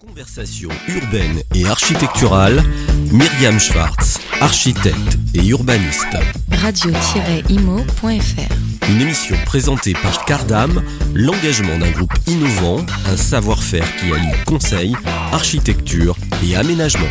Conversation urbaine et architecturale, Myriam Schwartz, architecte et urbaniste. Radio-imo.fr Une émission présentée par Cardam, l'engagement d'un groupe innovant, un savoir-faire qui allie conseil, architecture et aménagement.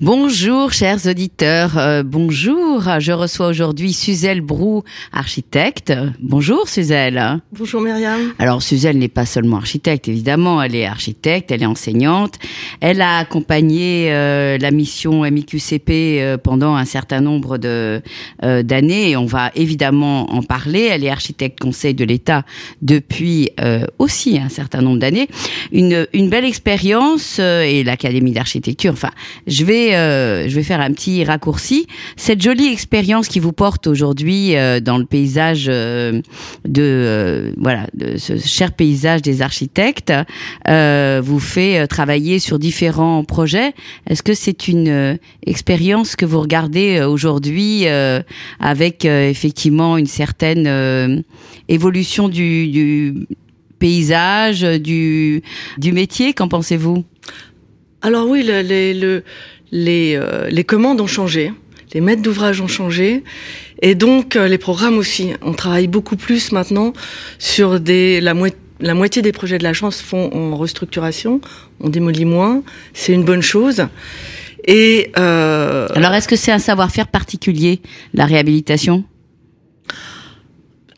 Bonjour chers auditeurs, euh, bonjour. Je reçois aujourd'hui Suzelle Brou, architecte. Bonjour Suzelle. Bonjour Myriam. Alors Suzelle n'est pas seulement architecte, évidemment, elle est architecte, elle est enseignante. Elle a accompagné euh, la mission MIQCP euh, pendant un certain nombre de d'années et on va évidemment en parler. Elle est architecte conseil de l'État depuis aussi un certain nombre d'années. Une, une belle expérience et l'Académie d'architecture. Enfin, je vais, euh, je vais faire un petit raccourci. Cette jolie expérience qui vous porte aujourd'hui euh, dans le paysage euh, de, voilà, ce cher paysage des architectes, vous fait travailler sur différents projets. Est-ce que c'est une expérience que vous regardez aujourd'hui avec effectivement une certaine évolution du, paysage, du, métier? Qu'en pensez-vous? Alors oui, le, les, euh, les commandes ont changé, les maîtres d'ouvrage ont changé, et donc euh, les programmes aussi. On travaille beaucoup plus maintenant sur des la, moitié des projets de la chance font en restructuration, on démolit moins, c'est une bonne chose. Et euh, alors, est-ce que c'est un savoir-faire particulier, la réhabilitation?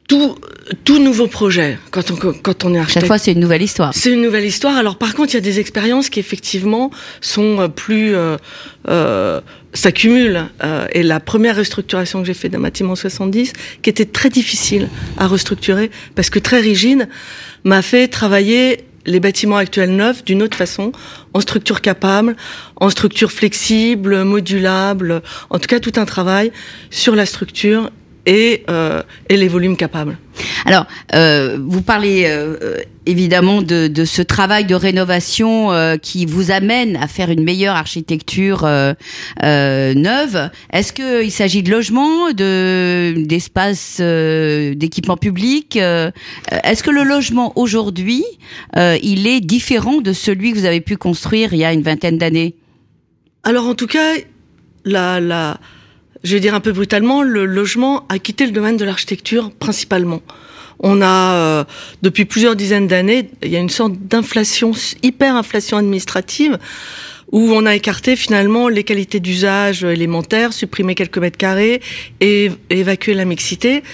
Tout, tout nouveau projet quand on, quand on est architecte. Chaque fois, c'est une nouvelle histoire. C'est une nouvelle histoire. Alors, par contre, il y a des expériences qui effectivement sont euh, plus euh, euh, s'accumulent. Euh, et la première restructuration que j'ai faite d'un bâtiment 70, qui était très difficile à restructurer parce que très rigide, m'a fait travailler les bâtiments actuels neufs d'une autre façon, en structure capable, en structure flexible, modulable, en tout cas tout un travail sur la structure et, euh, et les volumes capables. Alors, euh, vous parlez euh, évidemment de, de, ce travail de rénovation euh, qui vous amène à faire une meilleure architecture neuve. Est-ce qu'il s'agit de logement, de d'espace, d'équipement public Est-ce que le logement aujourd'hui, il est différent de celui que vous avez pu construire il y a une vingtaine d'années? Alors, en tout cas, la, la je vais dire un peu brutalement, le logement a quitté le domaine de l'architecture principalement. On a, euh, depuis plusieurs dizaines d'années, il y a une sorte d'inflation, hyper-inflation administrative, où on a écarté finalement les qualités d'usage élémentaires, supprimé quelques mètres carrés et évacué la mixité.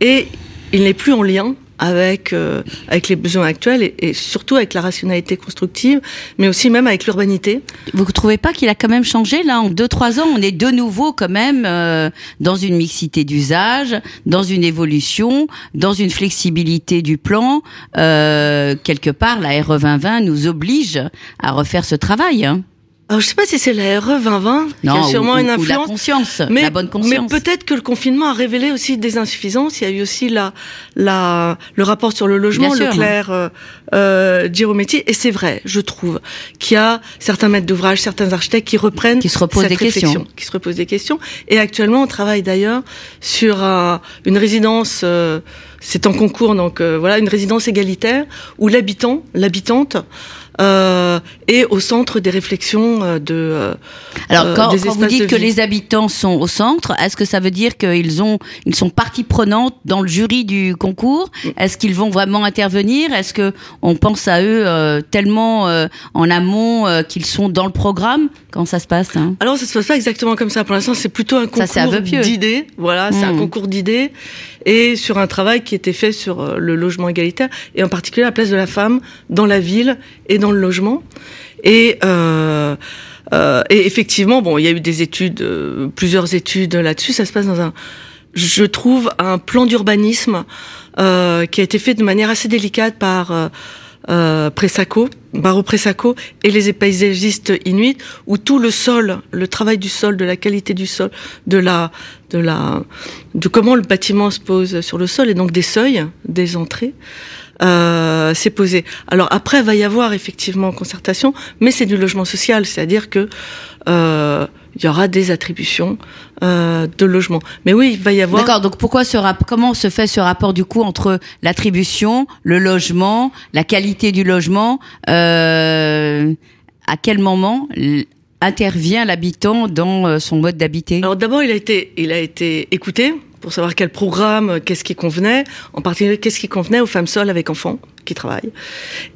Et il n'est plus en lien avec euh, avec les besoins actuels et, surtout avec la rationalité constructive, mais aussi même avec l'urbanité. Vous ne trouvez pas qu'il a quand même changé là en deux trois ans? On est de nouveau quand même euh, dans une mixité d'usage, dans une évolution, dans une flexibilité du plan. Euh, quelque part, la RE 2020 nous oblige à refaire ce travail. Hein. Alors, je sais pas si c'est la RE 2020 qui a sûrement une influence. Ou la conscience, mais, la bonne conscience. Mais peut-être que le confinement a révélé aussi des insuffisances. Il y a eu aussi la, la, le rapport sur le logement, le clair euh, euh, au métier. Et c'est vrai, je trouve, qu'il y a certains maîtres d'ouvrage, certains architectes qui reprennent qui se reposent cette des questions. qui se reposent des questions. Et actuellement, on travaille d'ailleurs sur euh, une résidence. Euh, c'est en concours, donc euh, voilà, une résidence égalitaire où l'habitant, l'habitante euh, est au centre des réflexions euh, de. Euh, Alors quand, quand vous dites que les habitants sont au centre, est-ce que ça veut dire qu'ils ont, ils sont partie prenante dans le jury du concours? Est-ce qu'ils vont vraiment intervenir? Est-ce que on pense à eux tellement en amont qu'ils sont dans le programme? Quand ça se passe hein? Alors ça se passe pas exactement comme ça. Pour l'instant, c'est plutôt un concours d'idées. Voilà, c'est un mmh. concours d'idées et sur un travail qui était fait sur le logement égalitaire et en particulier la place de la femme dans la ville et dans le logement. Et euh, euh, et effectivement, bon, il y a eu des études, euh, plusieurs études là-dessus. Ça se passe dans un, je trouve, un plan d'urbanisme qui a été fait de manière assez délicate par euh, Pressaco, Baro Pressaco et les paysagistes inuits, où tout le sol, le travail du sol, de la qualité du sol, de la, de la, de comment le bâtiment se pose sur le sol et donc des seuils, des entrées. Euh, s'est posé. Alors après, il va y avoir effectivement concertation, mais c'est du logement social, c'est-à-dire que euh, il y aura des attributions euh, de logement. Mais oui, il va y avoir. D'accord. Donc pourquoi ce comment se fait ce rapport du coup entre l'attribution, le logement, la qualité du logement euh, À quel moment intervient l'habitant dans euh, son mode d'habiter? Alors d'abord, il a été, il a été écouté pour savoir quel programme, qu'est-ce qui convenait, en particulier qu'est-ce qui convenait aux femmes seules avec enfants qui travaillent.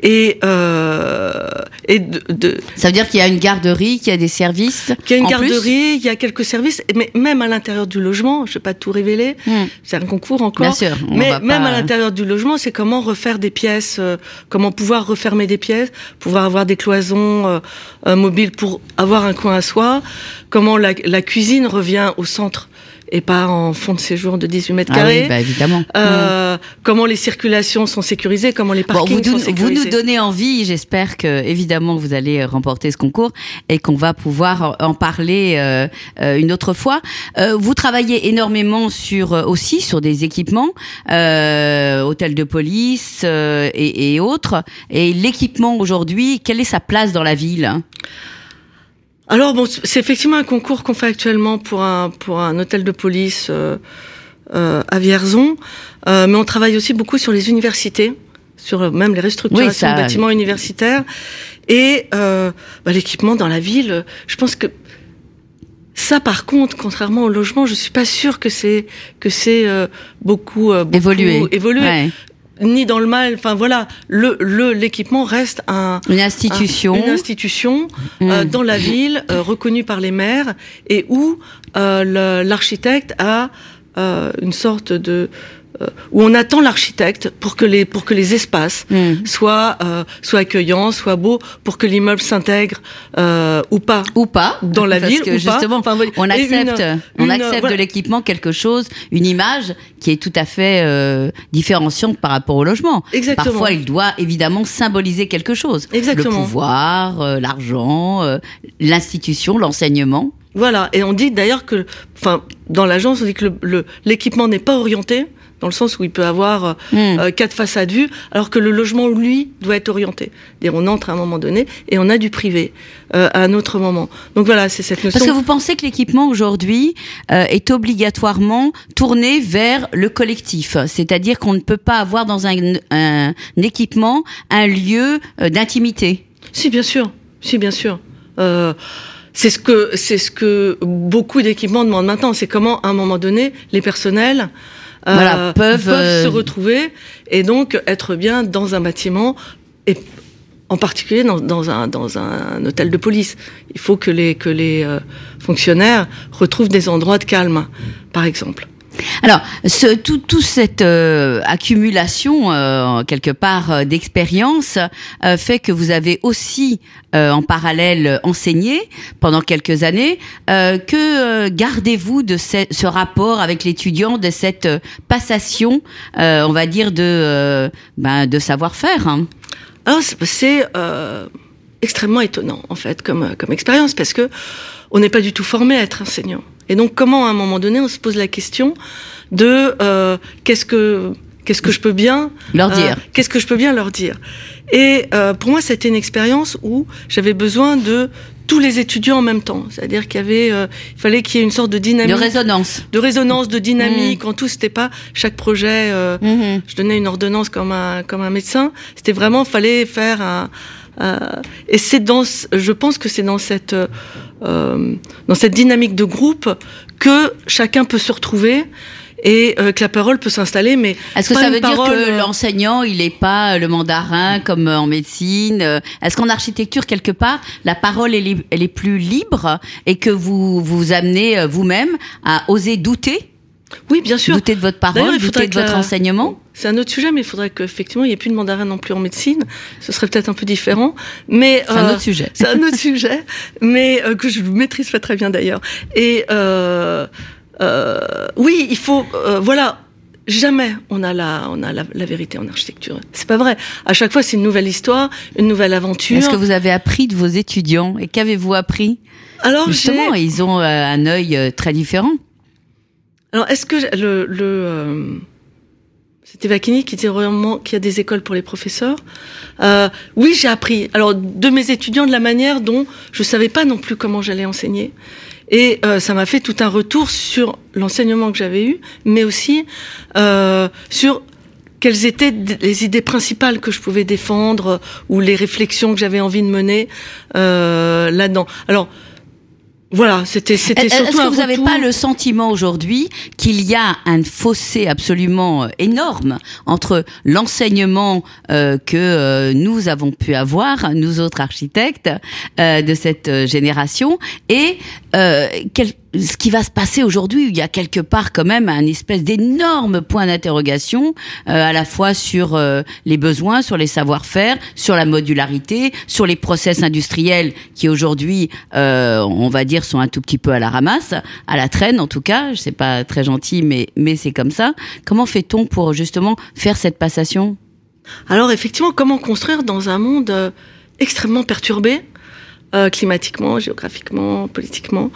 Et, euh, et de, Ça veut dire qu'il y a une garderie, qu'il y a des services Qu'il y a une garderie, il y a quelques services, mais même à l'intérieur du logement, je ne vais pas tout révéler, hmm. c'est un concours encore. Bien sûr, mais même à l'intérieur du logement, c'est comment refaire des pièces, euh, comment pouvoir refermer des pièces, pouvoir avoir des cloisons euh, euh mobiles pour avoir un coin à soi, comment la, la cuisine revient au centre et pas en fond de séjour de 18 mètres ah carrés. oui, bah évidemment. Euh, comment les circulations sont sécurisées, comment les parkings vous, sont sécurisés. Vous nous donnez envie, j'espère que évidemment vous allez remporter ce concours et qu'on va pouvoir en parler euh, euh une autre fois. Euh, vous travaillez énormément sur euh, aussi sur des équipements, euh, hôtels de police et, et autres. Et l'équipement aujourd'hui, quelle est sa place dans la ville? Alors bon, c'est effectivement un concours qu'on fait actuellement pour un pour un hôtel de police euh, euh, à Vierzon, euh, mais on travaille aussi beaucoup sur les universités, sur même les restructurations de bâtiments universitaires et euh, bah, l'équipement dans la ville. Je pense que ça, par contre, contrairement au logement, je suis pas sûre que c'est que c'est euh, beaucoup, beaucoup, évolué. évolué ni dans le mal. Enfin voilà, le l'équipement reste un une institution, une institution euh, mm. dans la ville euh, reconnue par les maires et où euh, l'architecte a une sorte de euh, où on attend l'architecte pour que les pour que les espaces hmm. soient euh, soient accueillants, soient beaux, pour que l'immeuble s'intègre euh, ou pas ou pas dans la ville que justement on accepte on accepte de l'équipement quelque chose, une image qui est tout à fait euh, différenciante par rapport au logement. Exactement. Parfois, il doit évidemment symboliser quelque chose. Exactement. Le pouvoir, euh, l'argent, l'institution, l'enseignement. Voilà, et on dit d'ailleurs que, enfin, dans l'agence, on dit que l'équipement n'est pas orienté dans le sens où il peut avoir euh, hmm. euh, quatre façades vues, alors que le logement, lui, doit être orienté. on entre à un moment donné et on a du privé euh, à un autre moment. Donc voilà, c'est cette notion. Parce que vous pensez que l'équipement aujourd'hui est obligatoirement tourné vers le collectif, c'est-à-dire qu'on ne peut pas avoir dans un, un équipement un lieu d'intimité. Si, bien sûr. Si, bien sûr. c'est ce que c'est ce que beaucoup d'équipements demandent maintenant. C'est comment, à un moment donné, les personnels euh, peuvent, euh, se retrouver et donc être bien dans un bâtiment et en particulier dans, dans, un, dans un hôtel de police. Il faut que les, que les euh, fonctionnaires retrouvent des endroits de calme, par exemple. Alors, ce, tout, tout cette euh, accumulation euh, quelque part euh, d'expérience fait que vous avez aussi en parallèle enseigné pendant quelques années. que gardez-vous de ce, rapport avec l'étudiant, de cette passation, on va dire de ben, de savoir-faire hein? Alors c'est extrêmement étonnant en fait comme comme expérience parce que on n'est pas du tout formé à être enseignant. Et donc, comment à un moment donné, on se pose la question de euh, qu'est-ce que qu'est-ce que je peux bien leur euh, dire Qu'est-ce que je peux bien leur dire? Et euh, pour moi, c'était une expérience où j'avais besoin de tous les étudiants en même temps, c'est-à-dire qu'il y avait, euh, il fallait qu'il y ait une sorte de dynamique, de résonance, de résonance, de dynamique. Mmh. En tout, c'était pas chaque projet. Euh, mmh. Je donnais une ordonnance comme un comme un médecin. C'était vraiment, fallait faire un et c'est dans, je pense que c'est dans cette euh, dans cette dynamique de groupe que chacun peut se retrouver et euh, que la parole peut s'installer. Mais est-ce que ça veut dire que l'enseignant il n'est pas le mandarin comme en médecine Est-ce qu'en architecture quelque part la parole elle est, elle est plus libre et que vous vous amenez vous-même à oser douter? Oui, bien sûr. Douter de votre parole, douter de votre enseignement C'est un autre sujet, mais il faudrait qu'effectivement, il n'y ait plus de mandarin non plus en médecine. Ce serait peut-être un peu différent. Mais, c'est un autre sujet. C'est un autre sujet, mais euh, que je maîtrise pas très bien d'ailleurs. Et euh, euh, oui, il faut... Euh, voilà, jamais on a la, on a la, la vérité en architecture. C'est pas vrai. À chaque fois, c'est une nouvelle histoire, une nouvelle aventure. Est-ce que vous avez appris de vos étudiants Et qu'avez-vous appris Alors, justement, ils ont un œil très différent. Alors, est-ce que le, le euh, c'était Vacchini qui disait vraiment qu'il y a des écoles pour les professeurs? Euh, oui, j'ai appris. Alors, de mes étudiants, de la manière dont je savais pas non plus comment j'allais enseigner. Et ça m'a fait tout un retour sur l'enseignement que j'avais eu, mais aussi sur quelles étaient les idées principales que je pouvais défendre ou les réflexions que j'avais envie de mener là-dedans. Alors, voilà, c'était c'était surtout Est-ce que vous n'avez pas le sentiment aujourd'hui qu'il y a un fossé absolument euh, énorme entre l'enseignement euh, que euh, nous avons pu avoir, nous autres architectes de cette génération, et quel ce qui va se passer aujourd'hui, il y a quelque part quand même un espèce d'énorme point d'interrogation, euh, à la fois sur euh, les besoins, sur les savoir-faire, sur la modularité, sur les process industriels qui aujourd'hui, euh, on va dire, sont un tout petit peu à la ramasse, à la traîne en tout cas. C'est pas très gentil, mais mais c'est comme ça. Comment fait-on pour justement faire cette passation? Alors effectivement, comment construire dans un monde extrêmement perturbé? Euh, climatiquement, géographiquement, politiquement.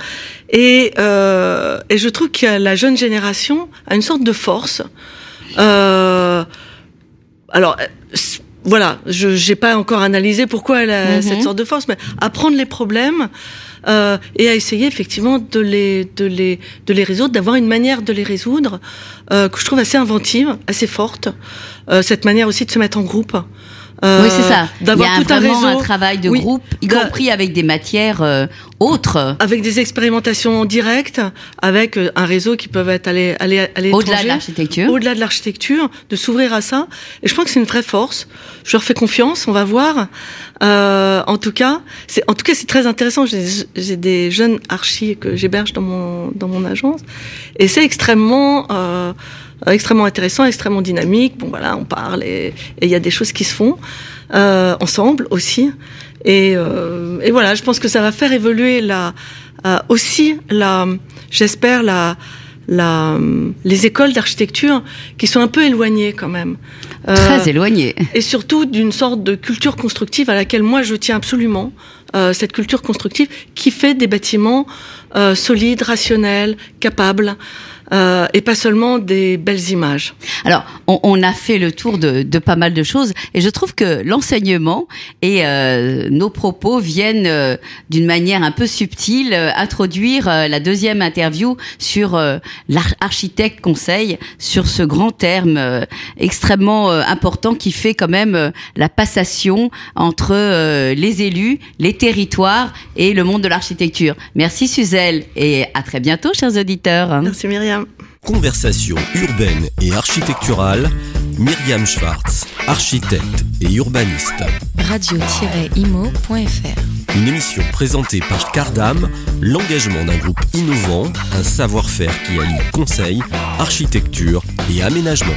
Et, euh, et je trouve que la jeune génération a une sorte de force. Euh, alors, voilà, je n'ai pas encore analysé pourquoi elle a mhm. cette sorte de force, mais à prendre les problèmes euh, et à essayer effectivement de les, de les, de les résoudre, d'avoir une manière de les résoudre euh, que je trouve assez inventive, assez forte. Euh, cette manière aussi de se mettre en groupe. Euh, oui, c'est ça. D'avoir tout un réseau. un travail de groupe, y compris avec des matières euh, autres. Avec des expérimentations directes, avec euh, un réseau qui peuvent être allé aller aller au-delà de l'architecture. Au-delà de l'architecture, de s'ouvrir à ça. Et je pense que c'est une vraie force. Je leur fais confiance. On va voir. Euh, en tout cas, c'est en tout cas c'est très intéressant. J'ai des jeunes archis que j'héberge dans mon dans mon agence, et c'est extrêmement euh, extrêmement intéressant, extrêmement dynamique. Bon voilà, on parle et il y a des choses qui se font euh, ensemble aussi. Et, euh, et, voilà, je pense que ça va faire évoluer la euh, aussi la, j'espère la la, les écoles d'architecture qui sont un peu éloignées quand même. Euh, Très éloignées. Et surtout d'une sorte de culture constructive à laquelle moi je tiens absolument. Euh, cette culture constructive qui fait des bâtiments euh, solides, rationnels, capables. Euh, et pas seulement des belles images. Alors, on, on a fait le tour de, de, pas mal de choses, et je trouve que l'enseignement et euh, nos propos viennent euh, d'une manière un peu subtile euh, introduire la deuxième interview sur l'architecte conseil, sur ce grand terme extrêmement important qui fait quand même la passation entre les élus, les territoires et le monde de l'architecture. Merci Suzelle et à très bientôt, chers auditeurs. Merci Myriam. Conversation urbaine et architecturale, Myriam Schwartz, architecte et urbaniste. Radio-imo.fr Une émission présentée par Cardam, l'engagement d'un groupe innovant, un savoir-faire qui allie conseil, architecture et aménagement.